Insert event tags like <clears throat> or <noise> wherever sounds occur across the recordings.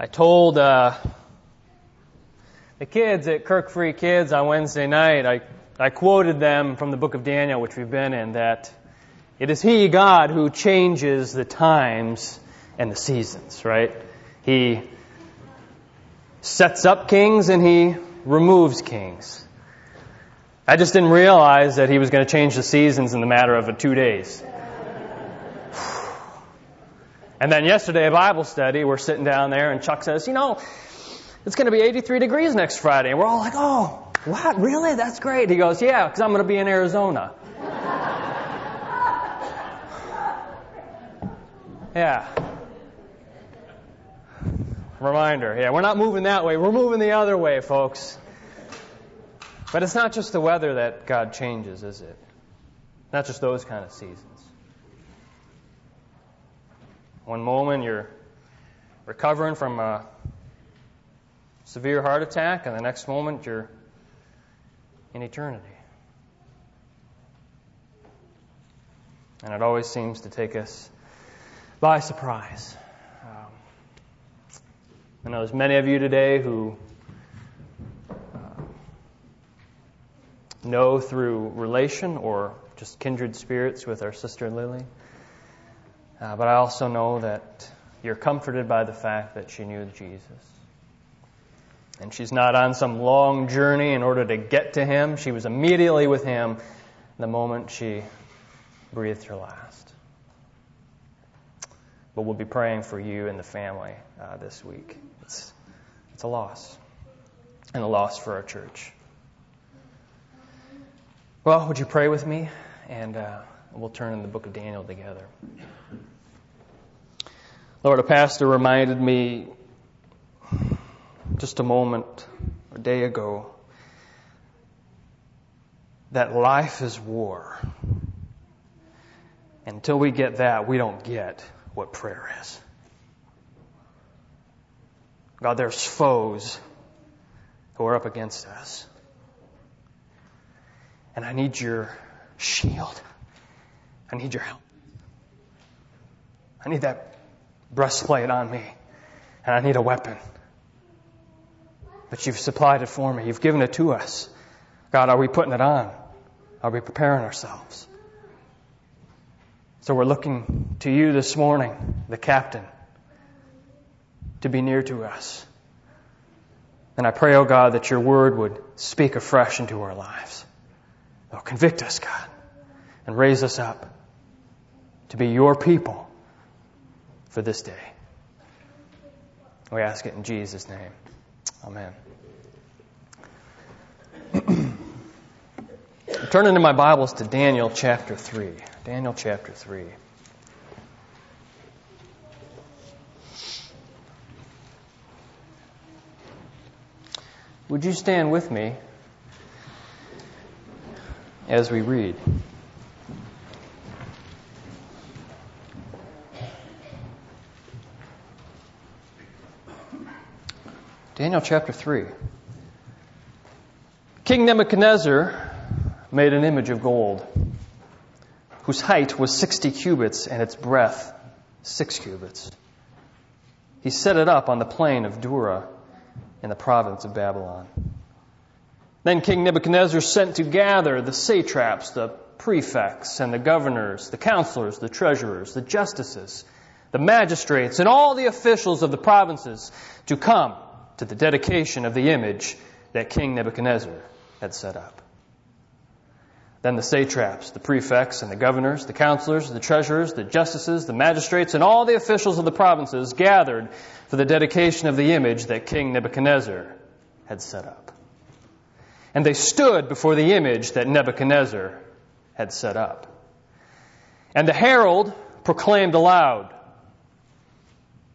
I told uh, the kids at Kirk Free Kids on Wednesday night, I, I quoted them from the book of Daniel, which we've been in, that it is He, God, who changes the times and the seasons, right? He sets up kings and He removes kings. I just didn't realize that He was going to change the seasons in the matter of two days. And then yesterday, a Bible study, we're sitting down there, and Chuck says, You know, it's going to be 83 degrees next Friday. And we're all like, Oh, what? Really? That's great. He goes, Yeah, because I'm going to be in Arizona. <laughs> yeah. Reminder. Yeah, we're not moving that way. We're moving the other way, folks. But it's not just the weather that God changes, is it? Not just those kind of seasons. One moment you're recovering from a severe heart attack, and the next moment you're in eternity. And it always seems to take us by surprise. Um, I know there's many of you today who uh, know through relation or just kindred spirits with our sister Lily. Uh, but I also know that you're comforted by the fact that she knew Jesus. And she's not on some long journey in order to get to him. She was immediately with him the moment she breathed her last. But we'll be praying for you and the family uh, this week. It's, it's a loss, and a loss for our church. Well, would you pray with me? And uh, we'll turn in the book of Daniel together. Lord, a pastor reminded me just a moment, a day ago, that life is war. Until we get that, we don't get what prayer is. God, there's foes who are up against us. And I need your shield. I need your help. I need that breastplate on me, and I need a weapon. But you've supplied it for me. You've given it to us. God, are we putting it on? Are we preparing ourselves? So we're looking to you this morning, the captain, to be near to us. And I pray, oh God, that your word would speak afresh into our lives. Oh, convict us, God, and raise us up to be your people for this day. We ask it in Jesus' name. Amen. <clears throat> Turn into my Bibles to Daniel chapter 3. Daniel chapter 3. Would you stand with me as we read? Daniel chapter 3. King Nebuchadnezzar made an image of gold, whose height was 60 cubits and its breadth 6 cubits. He set it up on the plain of Dura in the province of Babylon. Then King Nebuchadnezzar sent to gather the satraps, the prefects, and the governors, the counselors, the treasurers, the justices, the magistrates, and all the officials of the provinces to come to the dedication of the image that King Nebuchadnezzar had set up. Then the satraps, the prefects, and the governors, the counselors, the treasurers, the justices, the magistrates, and all the officials of the provinces gathered for the dedication of the image that King Nebuchadnezzar had set up. And they stood before the image that Nebuchadnezzar had set up. And the herald proclaimed aloud,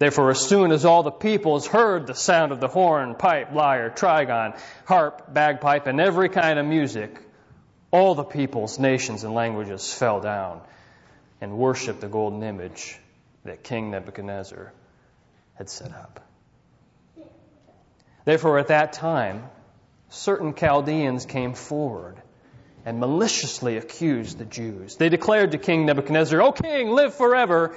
Therefore, as soon as all the peoples heard the sound of the horn, pipe, lyre, trigon, harp, bagpipe, and every kind of music, all the peoples, nations, and languages fell down and worshiped the golden image that King Nebuchadnezzar had set up. Therefore, at that time, certain Chaldeans came forward and maliciously accused the Jews. They declared to King Nebuchadnezzar, O king, live forever.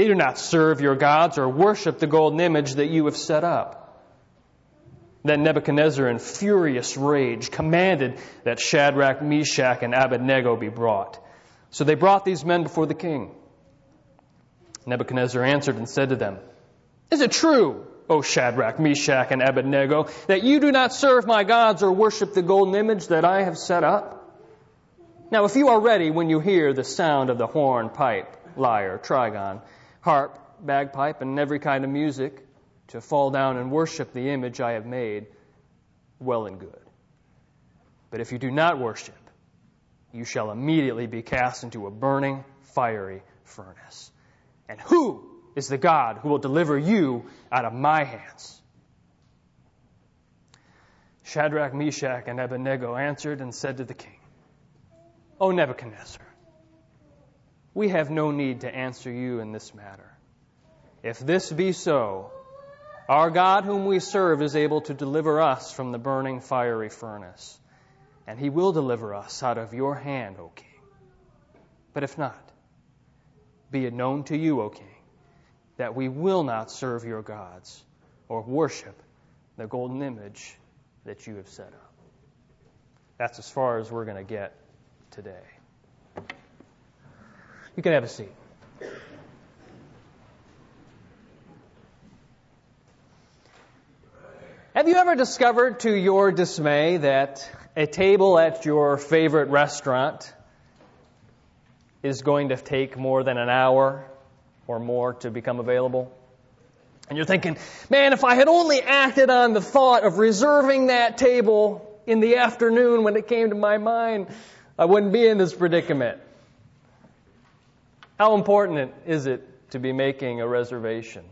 They do not serve your gods or worship the golden image that you have set up. Then Nebuchadnezzar, in furious rage, commanded that Shadrach, Meshach, and Abednego be brought. So they brought these men before the king. Nebuchadnezzar answered and said to them, Is it true, O Shadrach, Meshach, and Abednego, that you do not serve my gods or worship the golden image that I have set up? Now, if you are ready when you hear the sound of the horn, pipe, lyre, trigon, harp, bagpipe, and every kind of music to fall down and worship the image I have made, well and good. But if you do not worship, you shall immediately be cast into a burning, fiery furnace. And who is the God who will deliver you out of my hands? Shadrach, Meshach, and Abednego answered and said to the king, O Nebuchadnezzar, we have no need to answer you in this matter. If this be so, our God whom we serve is able to deliver us from the burning fiery furnace, and he will deliver us out of your hand, O king. But if not, be it known to you, O king, that we will not serve your gods or worship the golden image that you have set up. That's as far as we're going to get today. You can have a seat. Have you ever discovered to your dismay that a table at your favorite restaurant is going to take more than an hour or more to become available? And you're thinking, man, if I had only acted on the thought of reserving that table in the afternoon when it came to my mind, I wouldn't be in this predicament. How important is it to be making a reservation?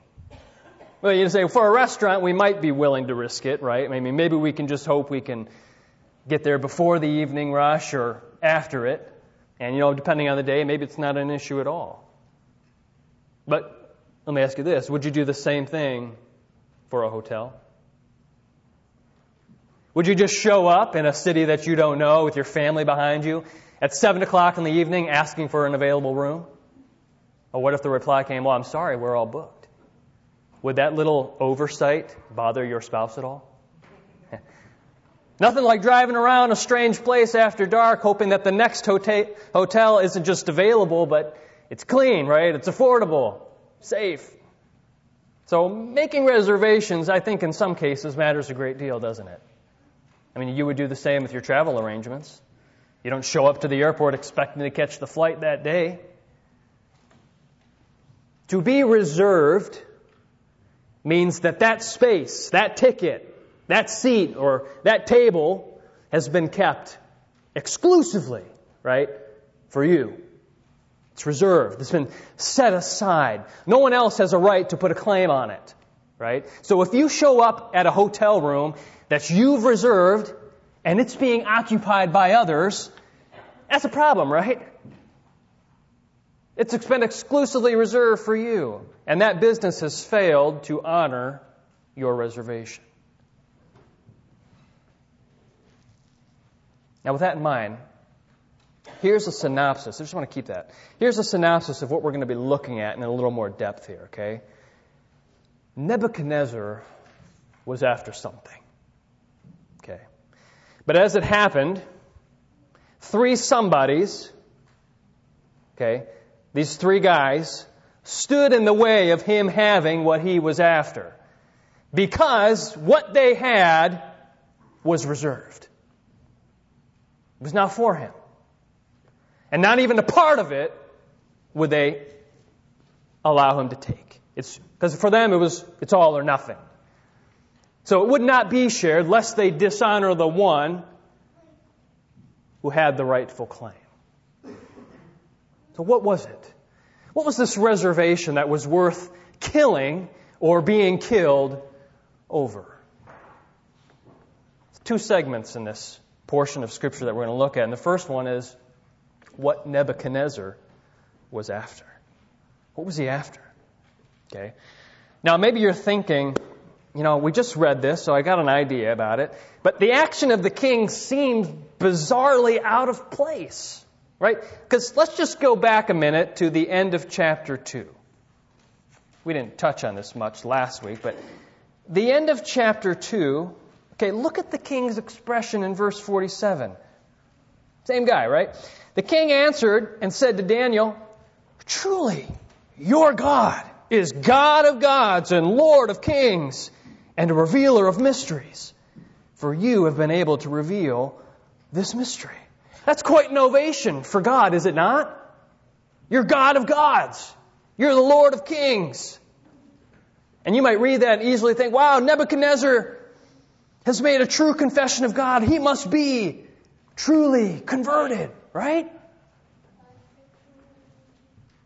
Well, you say, for a restaurant, we might be willing to risk it, right? I mean, maybe we can just hope we can get there before the evening rush or after it. And, you know, depending on the day, maybe it's not an issue at all. But let me ask you this would you do the same thing for a hotel? Would you just show up in a city that you don't know with your family behind you at 7 o'clock in the evening asking for an available room? Or what if the reply came, Well, I'm sorry, we're all booked? Would that little oversight bother your spouse at all? <laughs> Nothing like driving around a strange place after dark hoping that the next hotel isn't just available, but it's clean, right? It's affordable, safe. So making reservations, I think in some cases matters a great deal, doesn't it? I mean, you would do the same with your travel arrangements. You don't show up to the airport expecting to catch the flight that day. To be reserved means that that space, that ticket, that seat, or that table has been kept exclusively, right, for you. It's reserved. It's been set aside. No one else has a right to put a claim on it, right? So if you show up at a hotel room that you've reserved and it's being occupied by others, that's a problem, right? It's been exclusively reserved for you, and that business has failed to honor your reservation. Now, with that in mind, here's a synopsis. I just want to keep that. Here's a synopsis of what we're going to be looking at in a little more depth here, okay? Nebuchadnezzar was after something. Okay. But as it happened, three somebodies, okay, these three guys stood in the way of him having what he was after. because what they had was reserved. It was not for him. And not even a part of it would they allow him to take. It's because for them it was it's all or nothing. So it would not be shared lest they dishonor the one who had the rightful claim. So what was it? What was this reservation that was worth killing or being killed over? Two segments in this portion of Scripture that we're going to look at. And the first one is what Nebuchadnezzar was after. What was he after? Okay. Now, maybe you're thinking, you know, we just read this, so I got an idea about it. But the action of the king seems bizarrely out of place, right? Because let's just go back a minute to the end of chapter 2. We didn't touch on this much last week, but the end of chapter 2, okay, look at the king's expression in verse 47. Same guy, right? The king answered and said to Daniel, Truly, your God is God of gods and Lord of kings and a revealer of mysteries. For you have been able to reveal this mystery. That's quite an ovation for God, is it not? You're God of gods. You're the Lord of kings. And you might read that and easily think, wow, Nebuchadnezzar has made a true confession of God. He must be truly converted, right?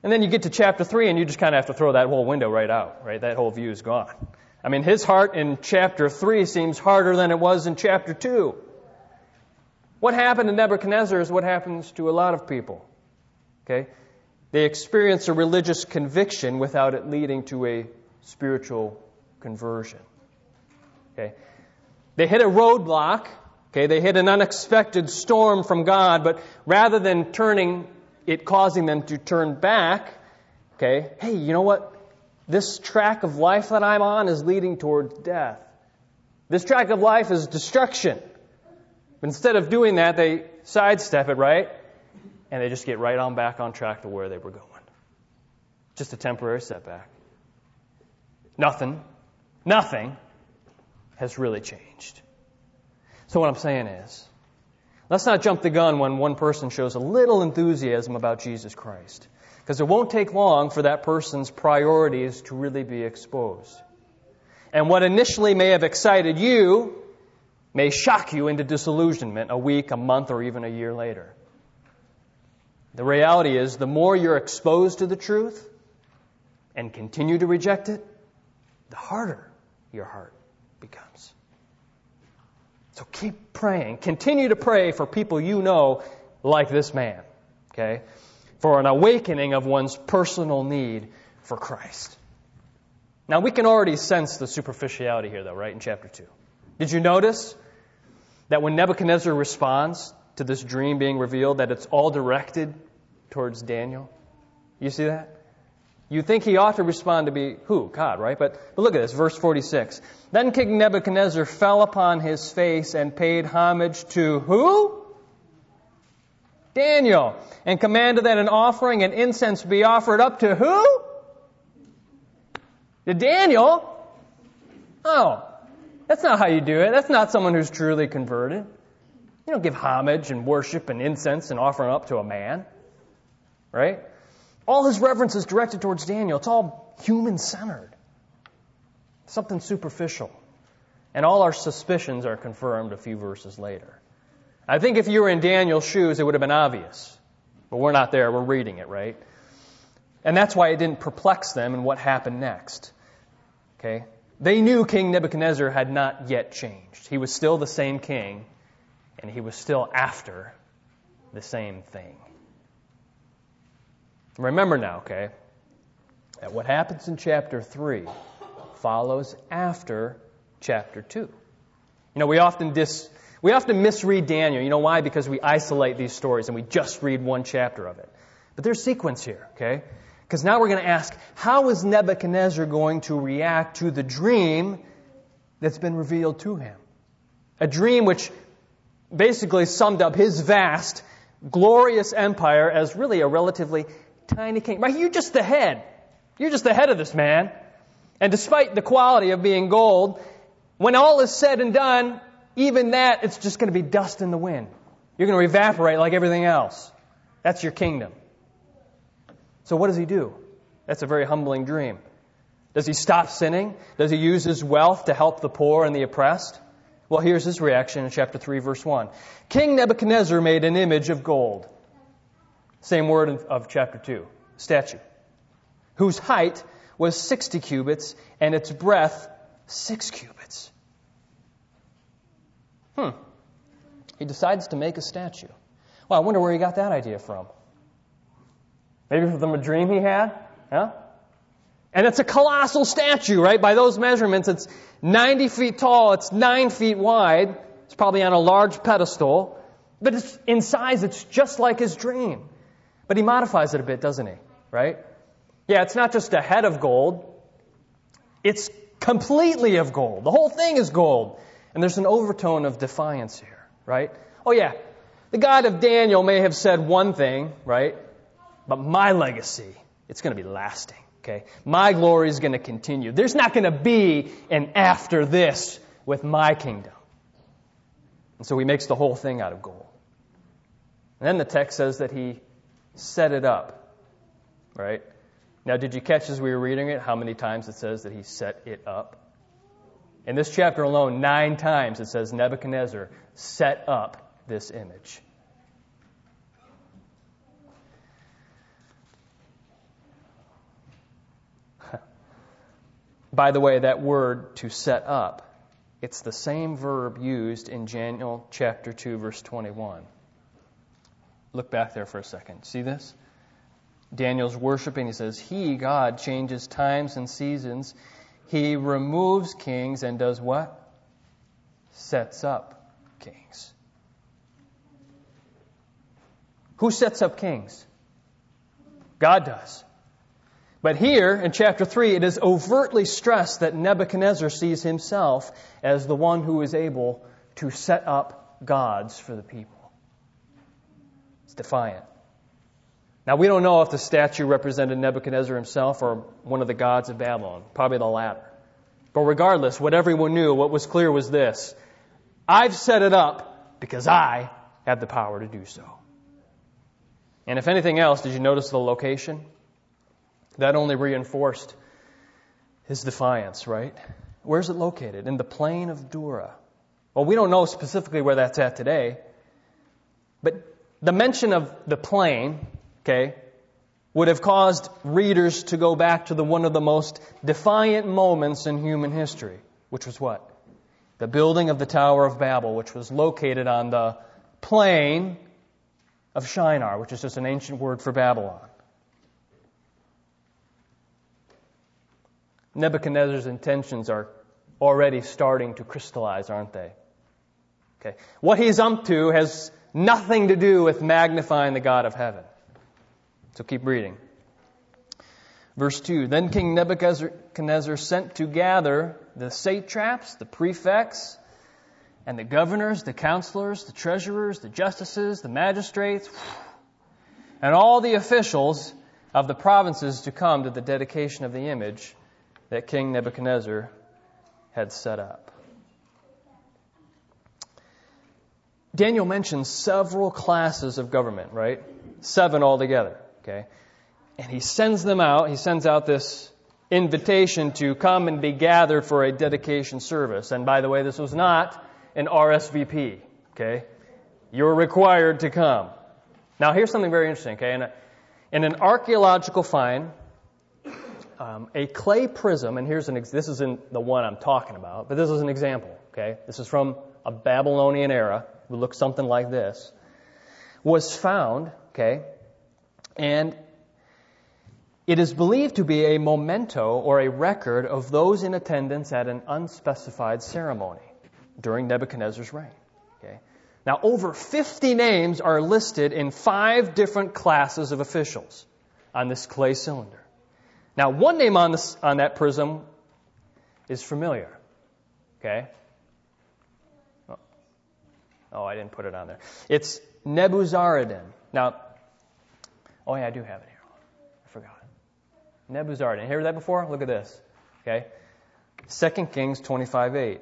And then you get to chapter 3 and you just kind of have to throw that whole window right out, right? That whole view is gone. I mean, his heart in chapter 3 seems harder than it was in chapter 2. What happened to Nebuchadnezzar is what happens to a lot of people. Okay? They experience a religious conviction without it leading to a spiritual conversion. Okay? They hit a roadblock. Okay? They hit an unexpected storm from God, but rather than turning it causing them to turn back, okay, hey, you know what? This track of life that I'm on is leading towards death. This track of life is destruction. But instead of doing that, they sidestep it, right? And they just get right on back on track to where they were going. Just a temporary setback. Nothing, nothing has really changed. So what I'm saying is, Let's not jump the gun when one person shows a little enthusiasm about Jesus Christ, because it won't take long for that person's priorities to really be exposed. And what initially may have excited you may shock you into disillusionment a week, a month, or even a year later. The reality is, the more you're exposed to the truth and continue to reject it, the harder your heart becomes. So keep praying. Continue to pray for people you know like this man. Okay? For an awakening of one's personal need for Christ. Now we can already sense the superficiality here though, right, in chapter 2. Did you notice that when Nebuchadnezzar responds to this dream being revealed, that it's all directed towards Daniel? You see that? You think he ought to respond to be who? God, right? But, but look at this, verse 46. Then King Nebuchadnezzar fell upon his face and paid homage to who? Daniel. And commanded that an offering and incense be offered up to who? To Daniel? Oh, that's not how you do it. That's not someone who's truly converted. You don't give homage and worship and incense and offering up to a man. Right? All his reverence is directed towards Daniel. It's all human centered, something superficial. And all our suspicions are confirmed a few verses later. I think if you were in Daniel's shoes, it would have been obvious. But we're not there. We're reading it, right? And that's why it didn't perplex them and what happened next. Okay? They knew King Nebuchadnezzar had not yet changed. He was still the same king, and he was still after the same thing. Remember now, okay, that what happens in chapter 3 follows after chapter 2. You know, we often dis, we often misread Daniel. You know why? Because we isolate these stories and we just read one chapter of it. But there's sequence here, okay? Because now we're going to ask, how is Nebuchadnezzar going to react to the dream that's been revealed to him? A dream which basically summed up his vast, glorious empire as really a relatively tiny king. Right? You're just the head. You're just the head of this man. And despite the quality of being gold, when all is said and done, even that, it's just going to be dust in the wind. You're going to evaporate like everything else. That's your kingdom. So what does he do? That's a very humbling dream. Does he stop sinning? Does he use his wealth to help the poor and the oppressed? Well, here's his reaction in chapter 3, verse 1. King Nebuchadnezzar made an image of gold. Same word of chapter 2, statue, whose height was 60 cubits and its breadth 6 cubits. Hmm. He decides to make a statue. Well, I wonder where he got that idea from. Maybe from a dream he had? Huh? And it's a colossal statue, right? By those measurements, it's 90 feet tall, it's 9 feet wide, it's probably on a large pedestal, but in size, it's just like his dream. But he modifies it a bit, doesn't he? Right? Yeah, it's not just a head of gold, it's completely of gold. The whole thing is gold. And there's an overtone of defiance here, right? Oh, yeah, the God of Daniel may have said one thing, right? But my legacy, it's going to be lasting. Okay? My glory is going to continue. There's not going to be an after this with my kingdom. And so he makes the whole thing out of gold. And then the text says that he set it up. Right? Now, did you catch as we were reading it how many times it says that he set it up? In this chapter alone, nine times it says Nebuchadnezzar set up this image. By the way, that word to set up, it's the same verb used in Daniel chapter 2, verse 21. Look back there for a second. See this? Daniel's worshiping. He says, He, God, changes times and seasons. He removes kings and does what? Sets up kings. Who sets up kings? God does. But here in chapter 3, it is overtly stressed that Nebuchadnezzar sees himself as the one who is able to set up gods for the people. It's defiant. Now, we don't know if the statue represented Nebuchadnezzar himself or one of the gods of Babylon, probably the latter. But regardless, what everyone knew, what was clear was this I've set it up because I have the power to do so. And if anything else, did you notice the location? That only reinforced his defiance, right? Where's it located? In the plain of Dura. Well, we don't know specifically where that's at today, but the mention of the plain, okay, would have caused readers to go back to the one of the most defiant moments in human history, which was what? The building of the Tower of Babel, which was located on the plain of Shinar, which is just an ancient word for Babylon. Nebuchadnezzar's intentions are already starting to crystallize, aren't they? Okay. What he's up to has nothing to do with magnifying the God of heaven. So keep reading. Verse 2 Then King Nebuchadnezzar sent to gather the satraps, the prefects, and the governors, the counselors, the treasurers, the justices, the magistrates, and all the officials of the provinces to come to the dedication of the image that King Nebuchadnezzar had set up. Daniel mentions several classes of government, right? Seven altogether, okay? And he sends them out, he sends out this invitation to come and be gathered for a dedication service. And by the way, this was not an RSVP, okay? You're required to come. Now, here's something very interesting, okay? In, a, in an archaeological find, um, a clay prism, and here's an ex- this isn't the one I'm talking about, but this is an example. Okay, this is from a Babylonian era. It would look something like this. Was found. Okay, and it is believed to be a memento or a record of those in attendance at an unspecified ceremony during Nebuchadnezzar's reign. Okay. Now, over 50 names are listed in five different classes of officials on this clay cylinder. Now, one name on, this, on that prism is familiar. Okay? Oh. oh, I didn't put it on there. It's Nebuzaradan. Now, oh yeah, I do have it here. I forgot. Nebuzaradan. Heard that before? Look at this. Okay? 2 Kings 25 8.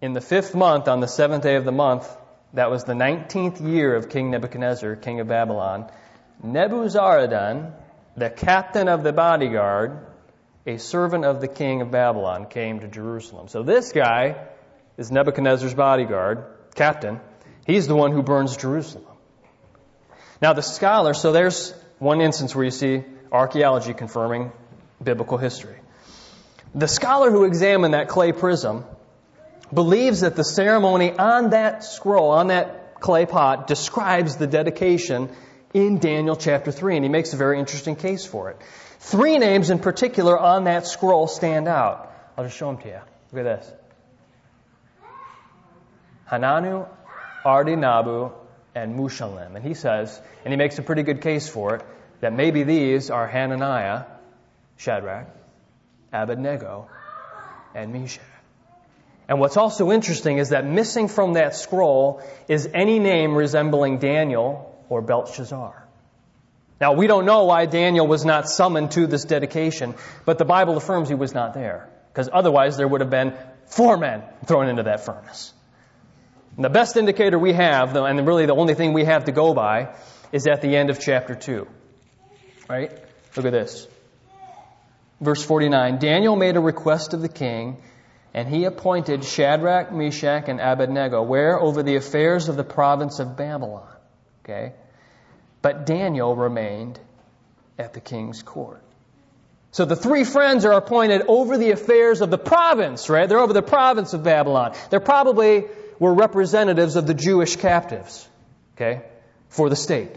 In the fifth month, on the seventh day of the month, that was the 19th year of King Nebuchadnezzar, king of Babylon, Nebuzaradan, the captain of the bodyguard, a servant of the king of Babylon, came to Jerusalem. So this guy is Nebuchadnezzar's bodyguard, captain. He's the one who burns Jerusalem. Now the scholar, so there's one instance where you see archaeology confirming biblical history. The scholar who examined that clay prism believes that the ceremony on that scroll, on that clay pot, describes the dedication in Daniel chapter 3, and he makes a very interesting case for it. Three names in particular on that scroll stand out. I'll just show them to you. Look at this Hananu, Ardinabu, and Mushalim. And he says, and he makes a pretty good case for it, that maybe these are Hananiah, Shadrach, Abednego, and Meshach. And what's also interesting is that missing from that scroll is any name resembling Daniel or Belshazzar. Now, we don't know why Daniel was not summoned to this dedication, but the Bible affirms he was not there, because otherwise there would have been four men thrown into that furnace. And the best indicator we have, and really the only thing we have to go by, is at the end of chapter 2. Right? Look at this. Verse 49 Daniel made a request of the king and he appointed Shadrach, Meshach, and Abednego, where over the affairs of the province of Babylon. Okay? But Daniel remained at the king's court. So the three friends are appointed over the affairs of the province, right? They're over the province of Babylon. They're probably were representatives of the Jewish captives, okay, for the state.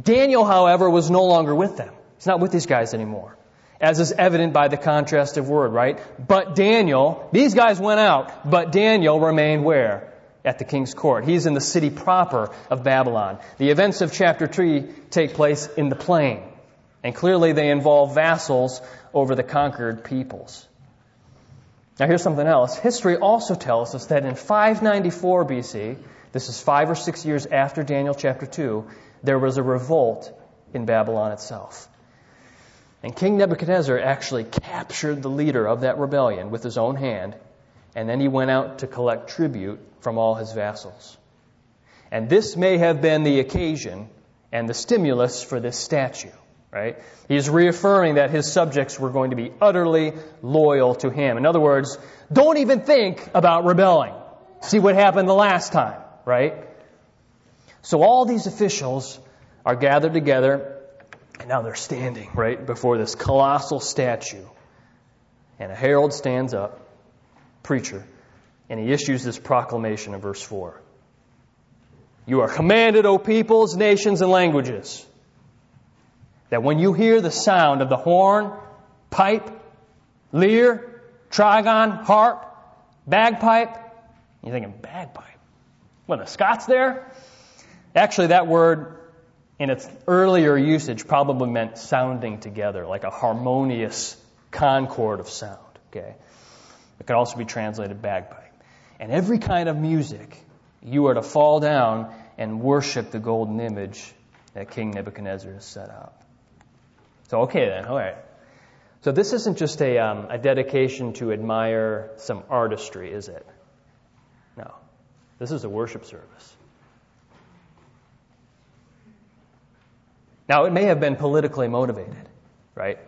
Daniel, however, was no longer with them. He's not with these guys anymore as is evident by the contrastive word, right? But Daniel, these guys went out, but Daniel remained where? At the king's court. He's in the city proper of Babylon. The events of chapter 3 take place in the plain, and clearly they involve vassals over the conquered peoples. Now here's something else. History also tells us that in 594 BC, this is five or six years after Daniel chapter 2, there was a revolt in Babylon itself. And King Nebuchadnezzar actually captured the leader of that rebellion with his own hand, and then he went out to collect tribute from all his vassals. And this may have been the occasion and the stimulus for this statue, right? He's reaffirming that his subjects were going to be utterly loyal to him. In other words, don't even think about rebelling. See what happened the last time, right? So all these officials are gathered together and now they're standing right before this colossal statue. And a herald stands up, preacher, and he issues this proclamation in verse 4. You are commanded, O peoples, nations, and languages, that when you hear the sound of the horn, pipe, lyre, trigon, harp, bagpipe, you're thinking, bagpipe? What, the Scots there? Actually, that word in its earlier usage probably meant sounding together, like a harmonious concord of sound. Okay? It could also be translated bagpipe. And every kind of music, you are to fall down and worship the golden image that King Nebuchadnezzar has set up. So, okay then, all right. So this isn't just a, um, a dedication to admire some artistry, is it? No. This is a worship service. Now, it may have been politically motivated, right?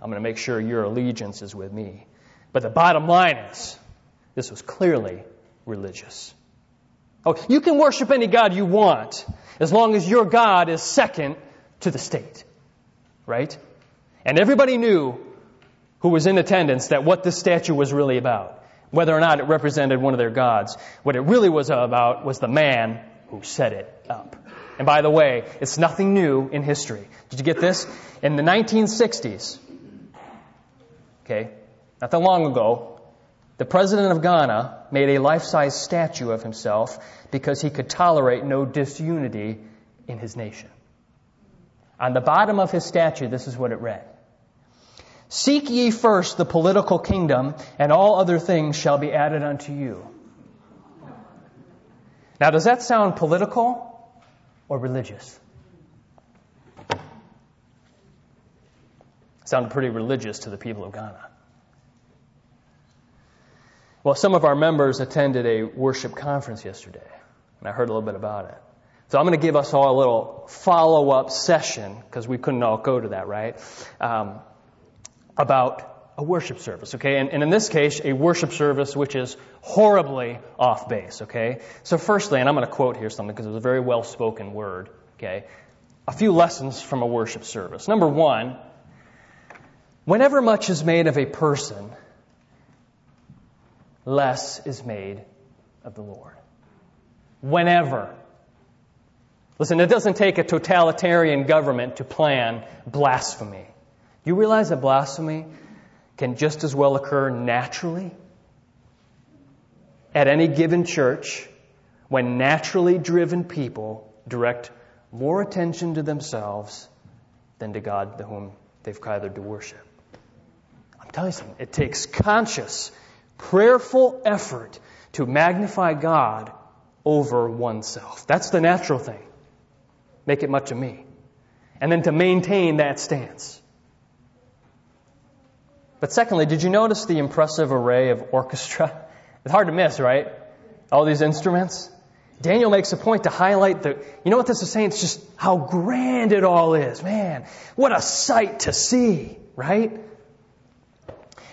I'm going to make sure your allegiance is with me. But the bottom line is, this was clearly religious. Oh, you can worship any God you want as long as your God is second to the state, right? And everybody knew who was in attendance that what this statue was really about, whether or not it represented one of their gods. What it really was about was the man who set it up. And by the way, it's nothing new in history. Did you get this? In the 1960s, okay, not that long ago, the president of Ghana made a life size statue of himself because he could tolerate no disunity in his nation. On the bottom of his statue, this is what it read Seek ye first the political kingdom, and all other things shall be added unto you. Now, does that sound political? or religious? Sounded pretty religious to the people of Ghana. Well, some of our members attended a worship conference yesterday, and I heard a little bit about it. So I'm going to give us all a little follow up session, because we couldn't all go to that, right? Um, about a worship service, okay? And, and, in this case, a worship service which is horribly off base, okay? So, firstly, and I'm going to quote here something because it was a very well spoken word, okay? A few lessons from a worship service. Number one, whenever much is made of a person, less is made of the Lord. Whenever. Listen, it doesn't take a totalitarian government to plan blasphemy. You realize that blasphemy can just as well occur naturally at any given church when naturally driven people direct more attention to themselves than to God to whom they've gathered to worship. I'm telling you something, it takes conscious, prayerful effort to magnify God over oneself. That's the natural thing. Make it much of me. And then to maintain that stance. But secondly, did you notice the impressive array of orchestra? <laughs> It's hard to miss, right? All these instruments. Daniel makes a point to highlight the, you know what this is saying? It's just how grand it all is. Man, what a sight to see, right?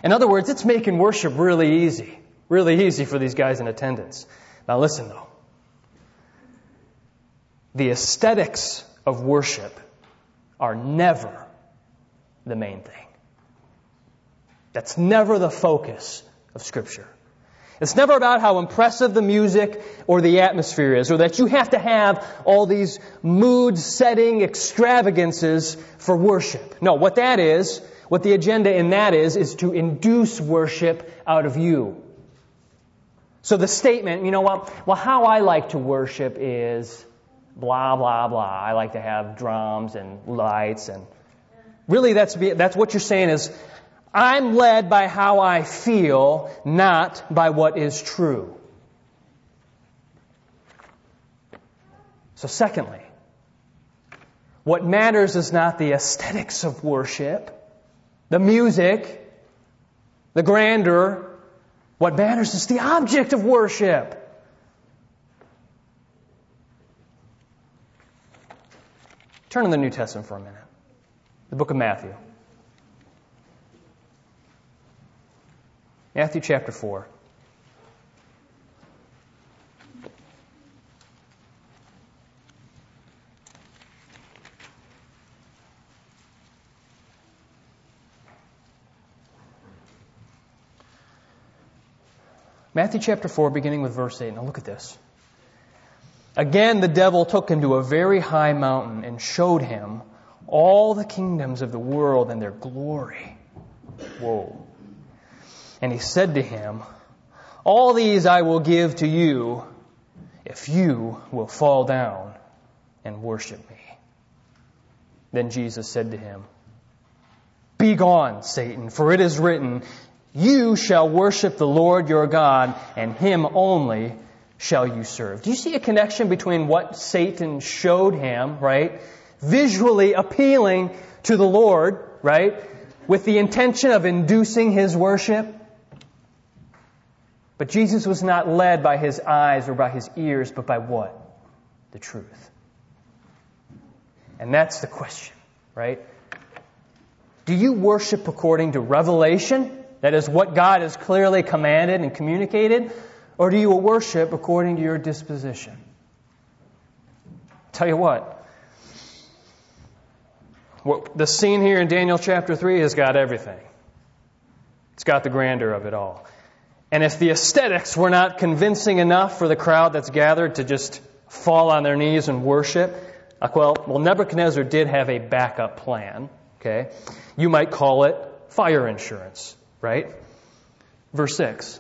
In other words, it's making worship really easy. Really easy for these guys in attendance. Now listen though. The aesthetics of worship are never the main thing. That's never the focus of Scripture. It's never about how impressive the music or the atmosphere is, or that you have to have all these mood setting extravagances for worship. No, what that is, what the agenda in that is, is to induce worship out of you. So the statement, you know what, well, how I like to worship is blah, blah, blah. I like to have drums and lights and really that's, that's what you're saying is I'm led by how I feel, not by what is true. So, secondly, what matters is not the aesthetics of worship, the music, the grandeur. What matters is the object of worship. Turn to the New Testament for a minute. The book of Matthew. Matthew chapter 4. Matthew chapter 4, beginning with verse 8. Now look at this. Again, the devil took him to a very high mountain and showed him all the kingdoms of the world and their glory. Whoa. And he said to him, All these I will give to you if you will fall down and worship me. Then Jesus said to him, Be gone, Satan, for it is written, You shall worship the Lord your God, and him only shall you serve. Do you see a connection between what Satan showed him, right? Visually appealing to the Lord, right? With the intention of inducing his worship? But Jesus was not led by his eyes or by his ears, but by what? The truth. And that's the question, right? Do you worship according to revelation? That is what God has clearly commanded and communicated? Or do you worship according to your disposition? Tell you what, what the scene here in Daniel chapter 3 has got everything. It's got the grandeur of it all. And if the aesthetics were not convincing enough for the crowd that's gathered to just fall on their knees and worship, well, well, Nebuchadnezzar did have a backup plan, okay? You might call it fire insurance, right? Verse 6.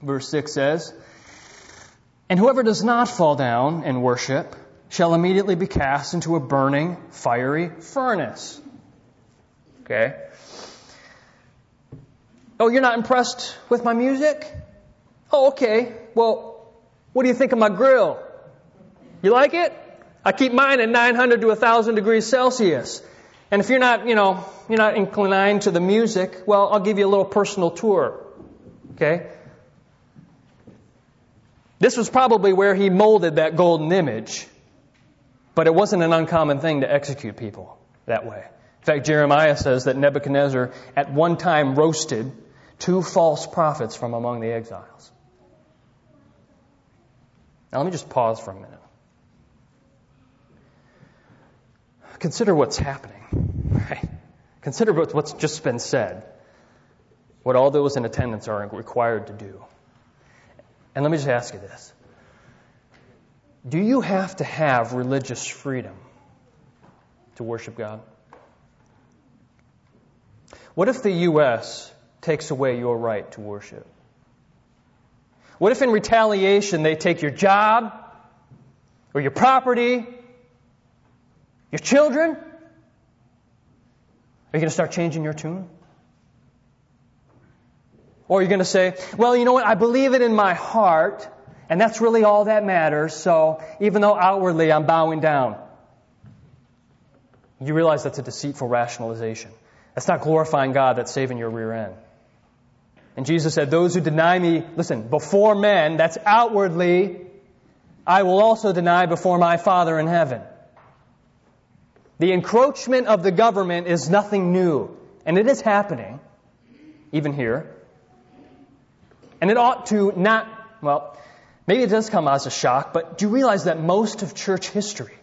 Verse 6 says, And whoever does not fall down and worship, shall immediately be cast into a burning, fiery furnace. Okay? Oh, you're not impressed with my music? Oh, okay. Well, what do you think of my grill? You like it? I keep mine at 900 to 1,000 degrees Celsius. And if you're not, you know, you're not inclined to the music, well, I'll give you a little personal tour. Okay? This was probably where he molded that golden image, but it wasn't an uncommon thing to execute people that way. In fact, Jeremiah says that Nebuchadnezzar at one time roasted two false prophets from among the exiles. Now, let me just pause for a minute. Consider what's happening. Right? Consider what's just been said. What all those in attendance are required to do. And let me just ask you this Do you have to have religious freedom to worship God? What if the U.S. takes away your right to worship? What if in retaliation they take your job or your property, your children? Are you going to start changing your tune? Or are you're going to say, well, you know what? I believe it in my heart, and that's really all that matters, so even though outwardly I'm bowing down. You realize that's a deceitful rationalization. That's not glorifying God, that's saving your rear end. And Jesus said, Those who deny me, listen, before men, that's outwardly, I will also deny before my Father in heaven. The encroachment of the government is nothing new, and it is happening, even here. And it ought to not, well, maybe it does come as a shock, but do you realize that most of church history,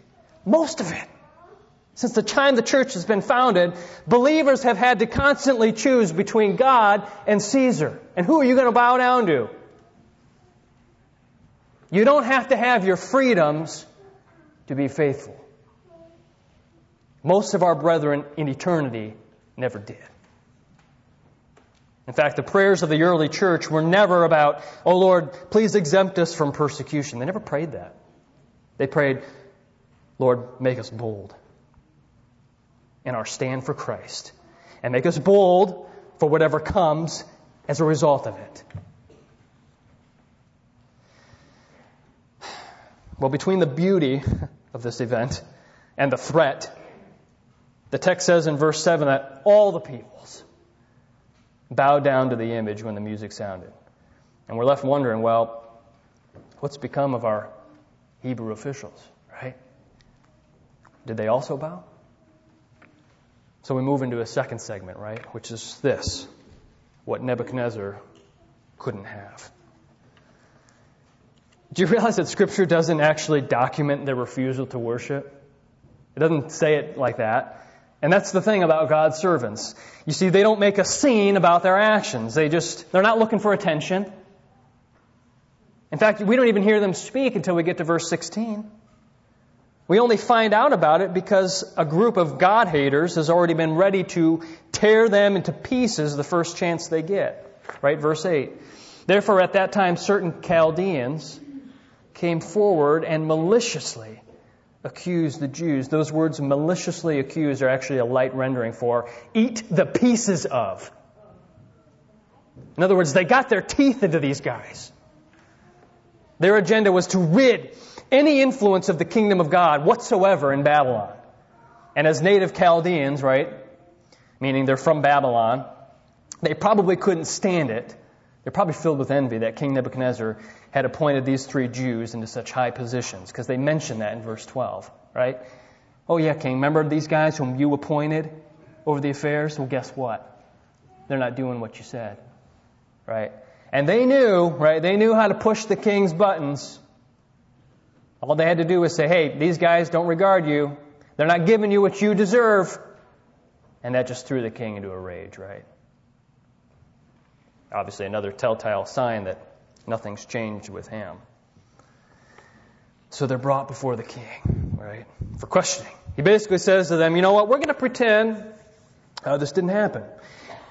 most of it, since the time the church has been founded, believers have had to constantly choose between God and Caesar. And who are you going to bow down to? You don't have to have your freedoms to be faithful. Most of our brethren in eternity never did. In fact, the prayers of the early church were never about, oh Lord, please exempt us from persecution. They never prayed that. They prayed, Lord, make us bold in our stand for Christ and make us bold for whatever comes as a result of it. Well, between the beauty of this event and the threat, the text says in verse 7 that all the peoples bowed down to the image when the music sounded. And we're left wondering, well, what's become of our Hebrew officials, right? Did they also bow? So we move into a second segment, right? Which is this what Nebuchadnezzar couldn't have. Do you realize that Scripture doesn't actually document their refusal to worship? It doesn't say it like that. And that's the thing about God's servants. You see, they don't make a scene about their actions. They just, they're not looking for attention. In fact, we don't even hear them speak until we get to verse 16. We only find out about it because a group of God haters has already been ready to tear them into pieces the first chance they get. Right? Verse 8. Therefore, at that time, certain Chaldeans came forward and maliciously accuse the Jews. Those words maliciously accuse are actually a light rendering for eat the pieces of. In other words, they got their teeth into these guys. Their agenda was to rid any influence of the kingdom of God whatsoever in Babylon. And as native Chaldeans, right, meaning they're from Babylon, they probably couldn't stand it. They're probably filled with envy that King Nebuchadnezzar had appointed these three Jews into such high positions, because they mention that in verse 12, right? Oh, yeah, King, remember these guys whom you appointed over the affairs? Well, guess what? They're not doing what you said, right? And they knew, right? They knew how to push the king's buttons. All they had to do was say, hey, these guys don't regard you. They're not giving you what you deserve. And that just threw the king into a rage, right? Obviously, another telltale sign that Nothing's changed with him. So they're brought before the king, right, for questioning. He basically says to them, you know what, we're going to pretend uh, this didn't happen.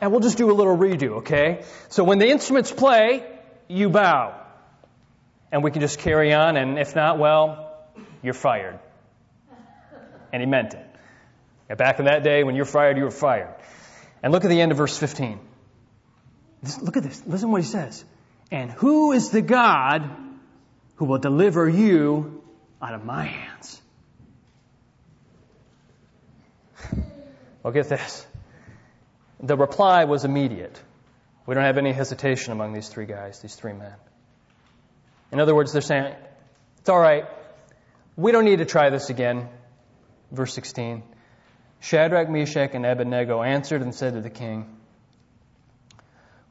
And we'll just do a little redo, okay? So when the instruments play, you bow. And we can just carry on, and if not, well, you're fired. And he meant it. Back in that day, when you're fired, you were fired. And look at the end of verse 15. Look at this. Listen what he says. And who is the God who will deliver you out of my hands? Well, get this. The reply was immediate. We don't have any hesitation among these three guys, these three men. In other words, they're saying, it's all right. We don't need to try this again. Verse 16. Shadrach, Meshach, and Abednego answered and said to the king,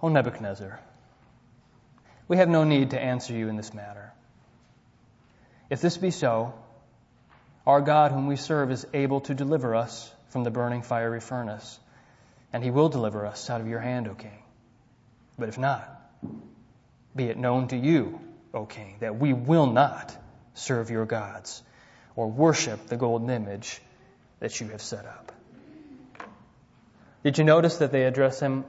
O Nebuchadnezzar, we have no need to answer you in this matter. If this be so, our God, whom we serve, is able to deliver us from the burning fiery furnace, and he will deliver us out of your hand, O king. But if not, be it known to you, O king, that we will not serve your gods or worship the golden image that you have set up. Did you notice that they address him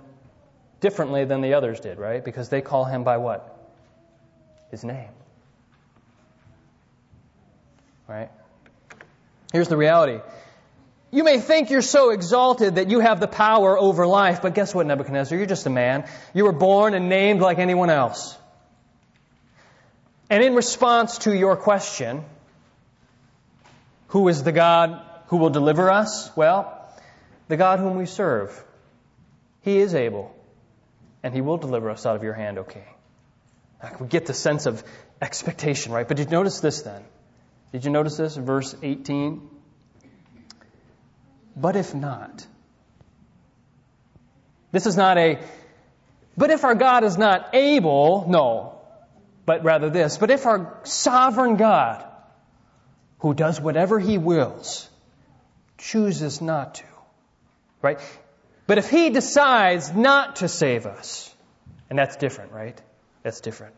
differently than the others did, right? Because they call him by what? His name. Right? Here's the reality. You may think you're so exalted that you have the power over life, but guess what, Nebuchadnezzar? You're just a man. You were born and named like anyone else. And in response to your question, who is the God who will deliver us? Well, the God whom we serve. He is able, and He will deliver us out of your hand, O King. We get the sense of expectation, right? But did you notice this then? Did you notice this? Verse 18. But if not, this is not a, but if our God is not able, no, but rather this, but if our sovereign God, who does whatever he wills, chooses not to, right? But if he decides not to save us, and that's different, right? That's different.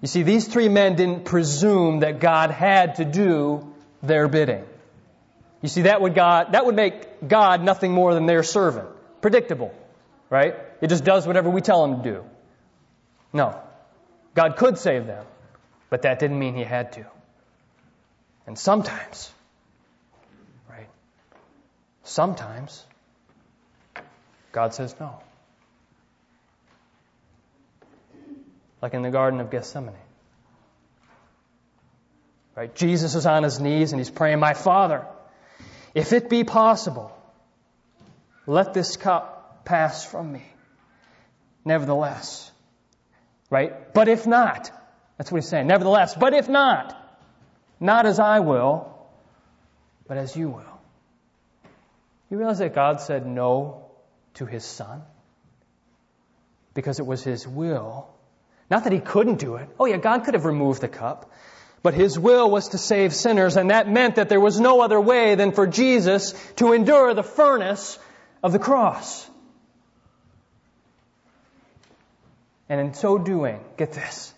You see, these three men didn't presume that God had to do their bidding. You see, that would God, that would make God nothing more than their servant. Predictable, right? It just does whatever we tell him to do. No. God could save them, but that didn't mean he had to. And sometimes, right? Sometimes, God says no. Like in the Garden of Gethsemane. Right? Jesus is on his knees and he's praying, My Father, if it be possible, let this cup pass from me. Nevertheless, right? But if not, that's what he's saying. Nevertheless, but if not, not as I will, but as you will. You realize that God said no to his son? Because it was his will. Not that he couldn't do it. Oh yeah, God could have removed the cup. But his will was to save sinners, and that meant that there was no other way than for Jesus to endure the furnace of the cross. And in so doing, get this,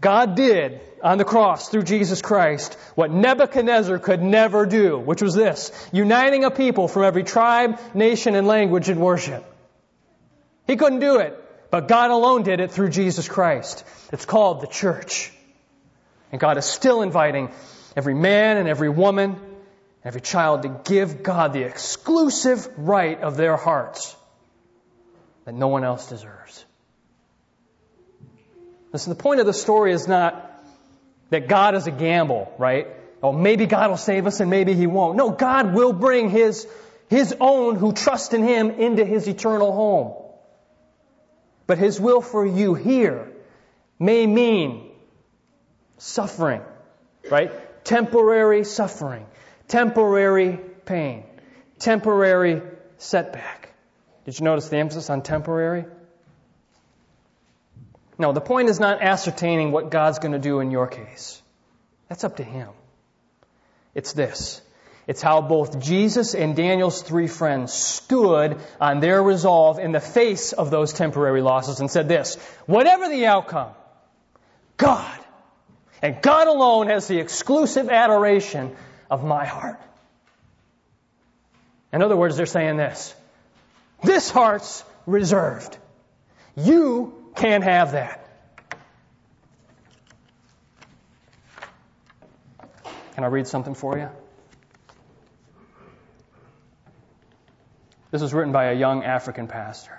God did on the cross through Jesus Christ what Nebuchadnezzar could never do, which was this uniting a people from every tribe, nation, and language in worship. He couldn't do it, but God alone did it through Jesus Christ. It's called the church. And God is still inviting every man and every woman, every child to give God the exclusive right of their hearts that no one else deserves. Listen, the point of the story is not that God is a gamble, right? Oh, maybe God will save us and maybe He won't. No, God will bring His, His own who trust in Him into His eternal home. But His will for you here may mean suffering, right? Temporary suffering, temporary pain, temporary setback. Did you notice the emphasis on temporary? No, the point is not ascertaining what God's going to do in your case. That's up to Him. It's this. It's how both Jesus and Daniel's three friends stood on their resolve in the face of those temporary losses and said this, whatever the outcome, God, and God alone has the exclusive adoration of my heart. In other words, they're saying this, this heart's reserved. You can't have that. Can I read something for you? This was written by a young African pastor.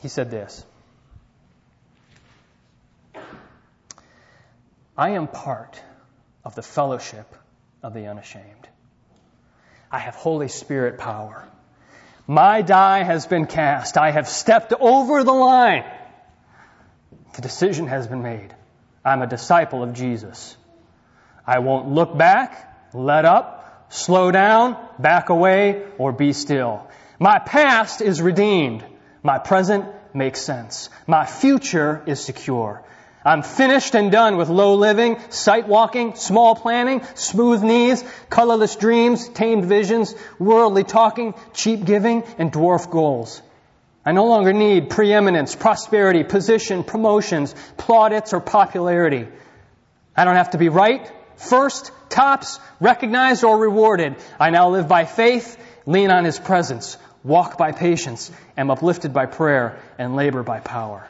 He said this I am part of the fellowship of the unashamed. I have Holy Spirit power. My die has been cast. I have stepped over the line. The decision has been made. I'm a disciple of Jesus. I won't look back, let up, slow down, back away, or be still. My past is redeemed. My present makes sense. My future is secure. I'm finished and done with low living, sight walking, small planning, smooth knees, colorless dreams, tamed visions, worldly talking, cheap giving, and dwarf goals. I no longer need preeminence, prosperity, position, promotions, plaudits, or popularity. I don't have to be right, first, tops, recognized, or rewarded. I now live by faith, lean on His presence, walk by patience, am uplifted by prayer, and labor by power.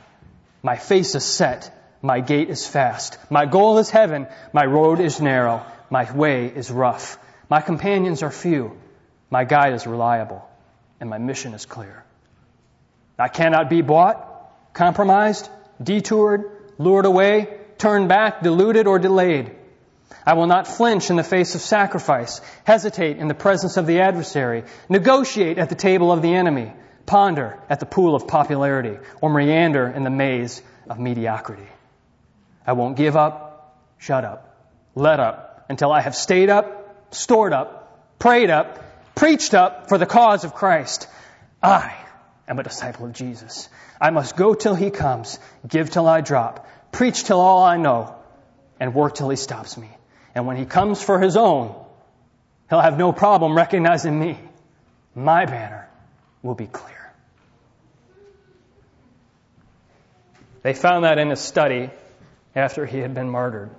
My face is set, my gait is fast. My goal is heaven. My road is narrow. My way is rough. My companions are few. My guide is reliable. And my mission is clear. I cannot be bought, compromised, detoured, lured away, turned back, deluded, or delayed. I will not flinch in the face of sacrifice, hesitate in the presence of the adversary, negotiate at the table of the enemy, ponder at the pool of popularity, or meander in the maze of mediocrity. I won't give up, shut up, let up until I have stayed up, stored up, prayed up, preached up for the cause of Christ. I am a disciple of Jesus. I must go till he comes, give till I drop, preach till all I know, and work till he stops me. And when he comes for his own, he'll have no problem recognizing me. My banner will be clear. They found that in a study after he had been martyred.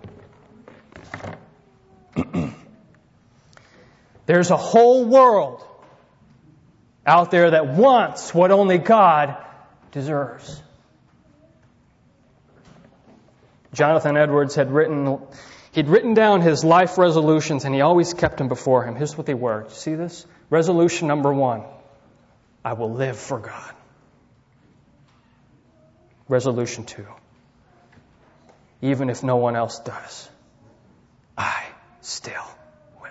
<clears throat> There's a whole world out there that wants what only God deserves. Jonathan Edwards had written, he'd written down his life resolutions and he always kept them before him. Here's what they were. You see this? Resolution number one I will live for God. Resolution two even if no one else does. I still will.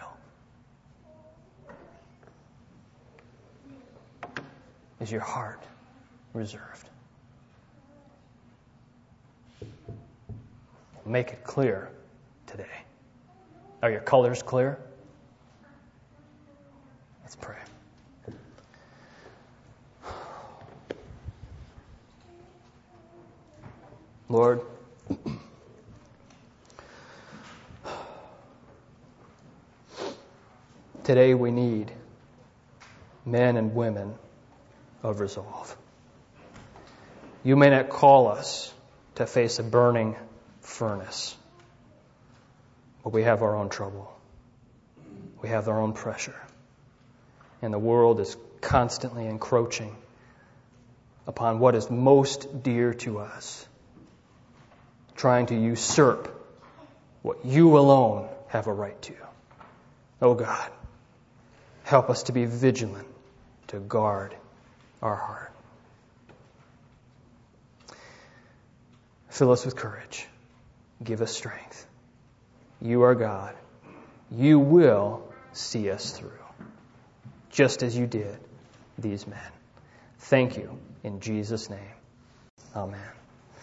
Is your heart reserved? Make it clear today. Are your colors clear? Let's pray. Lord, Today we need men and women of resolve. You may not call us to face a burning furnace, but we have our own trouble. We have our own pressure. And the world is constantly encroaching upon what is most dear to us, trying to usurp what you alone have a right to. Oh God, Help us to be vigilant, to guard our heart. Fill us with courage. Give us strength. You are God. You will see us through, just as you did these men. Thank you in Jesus' name. Amen.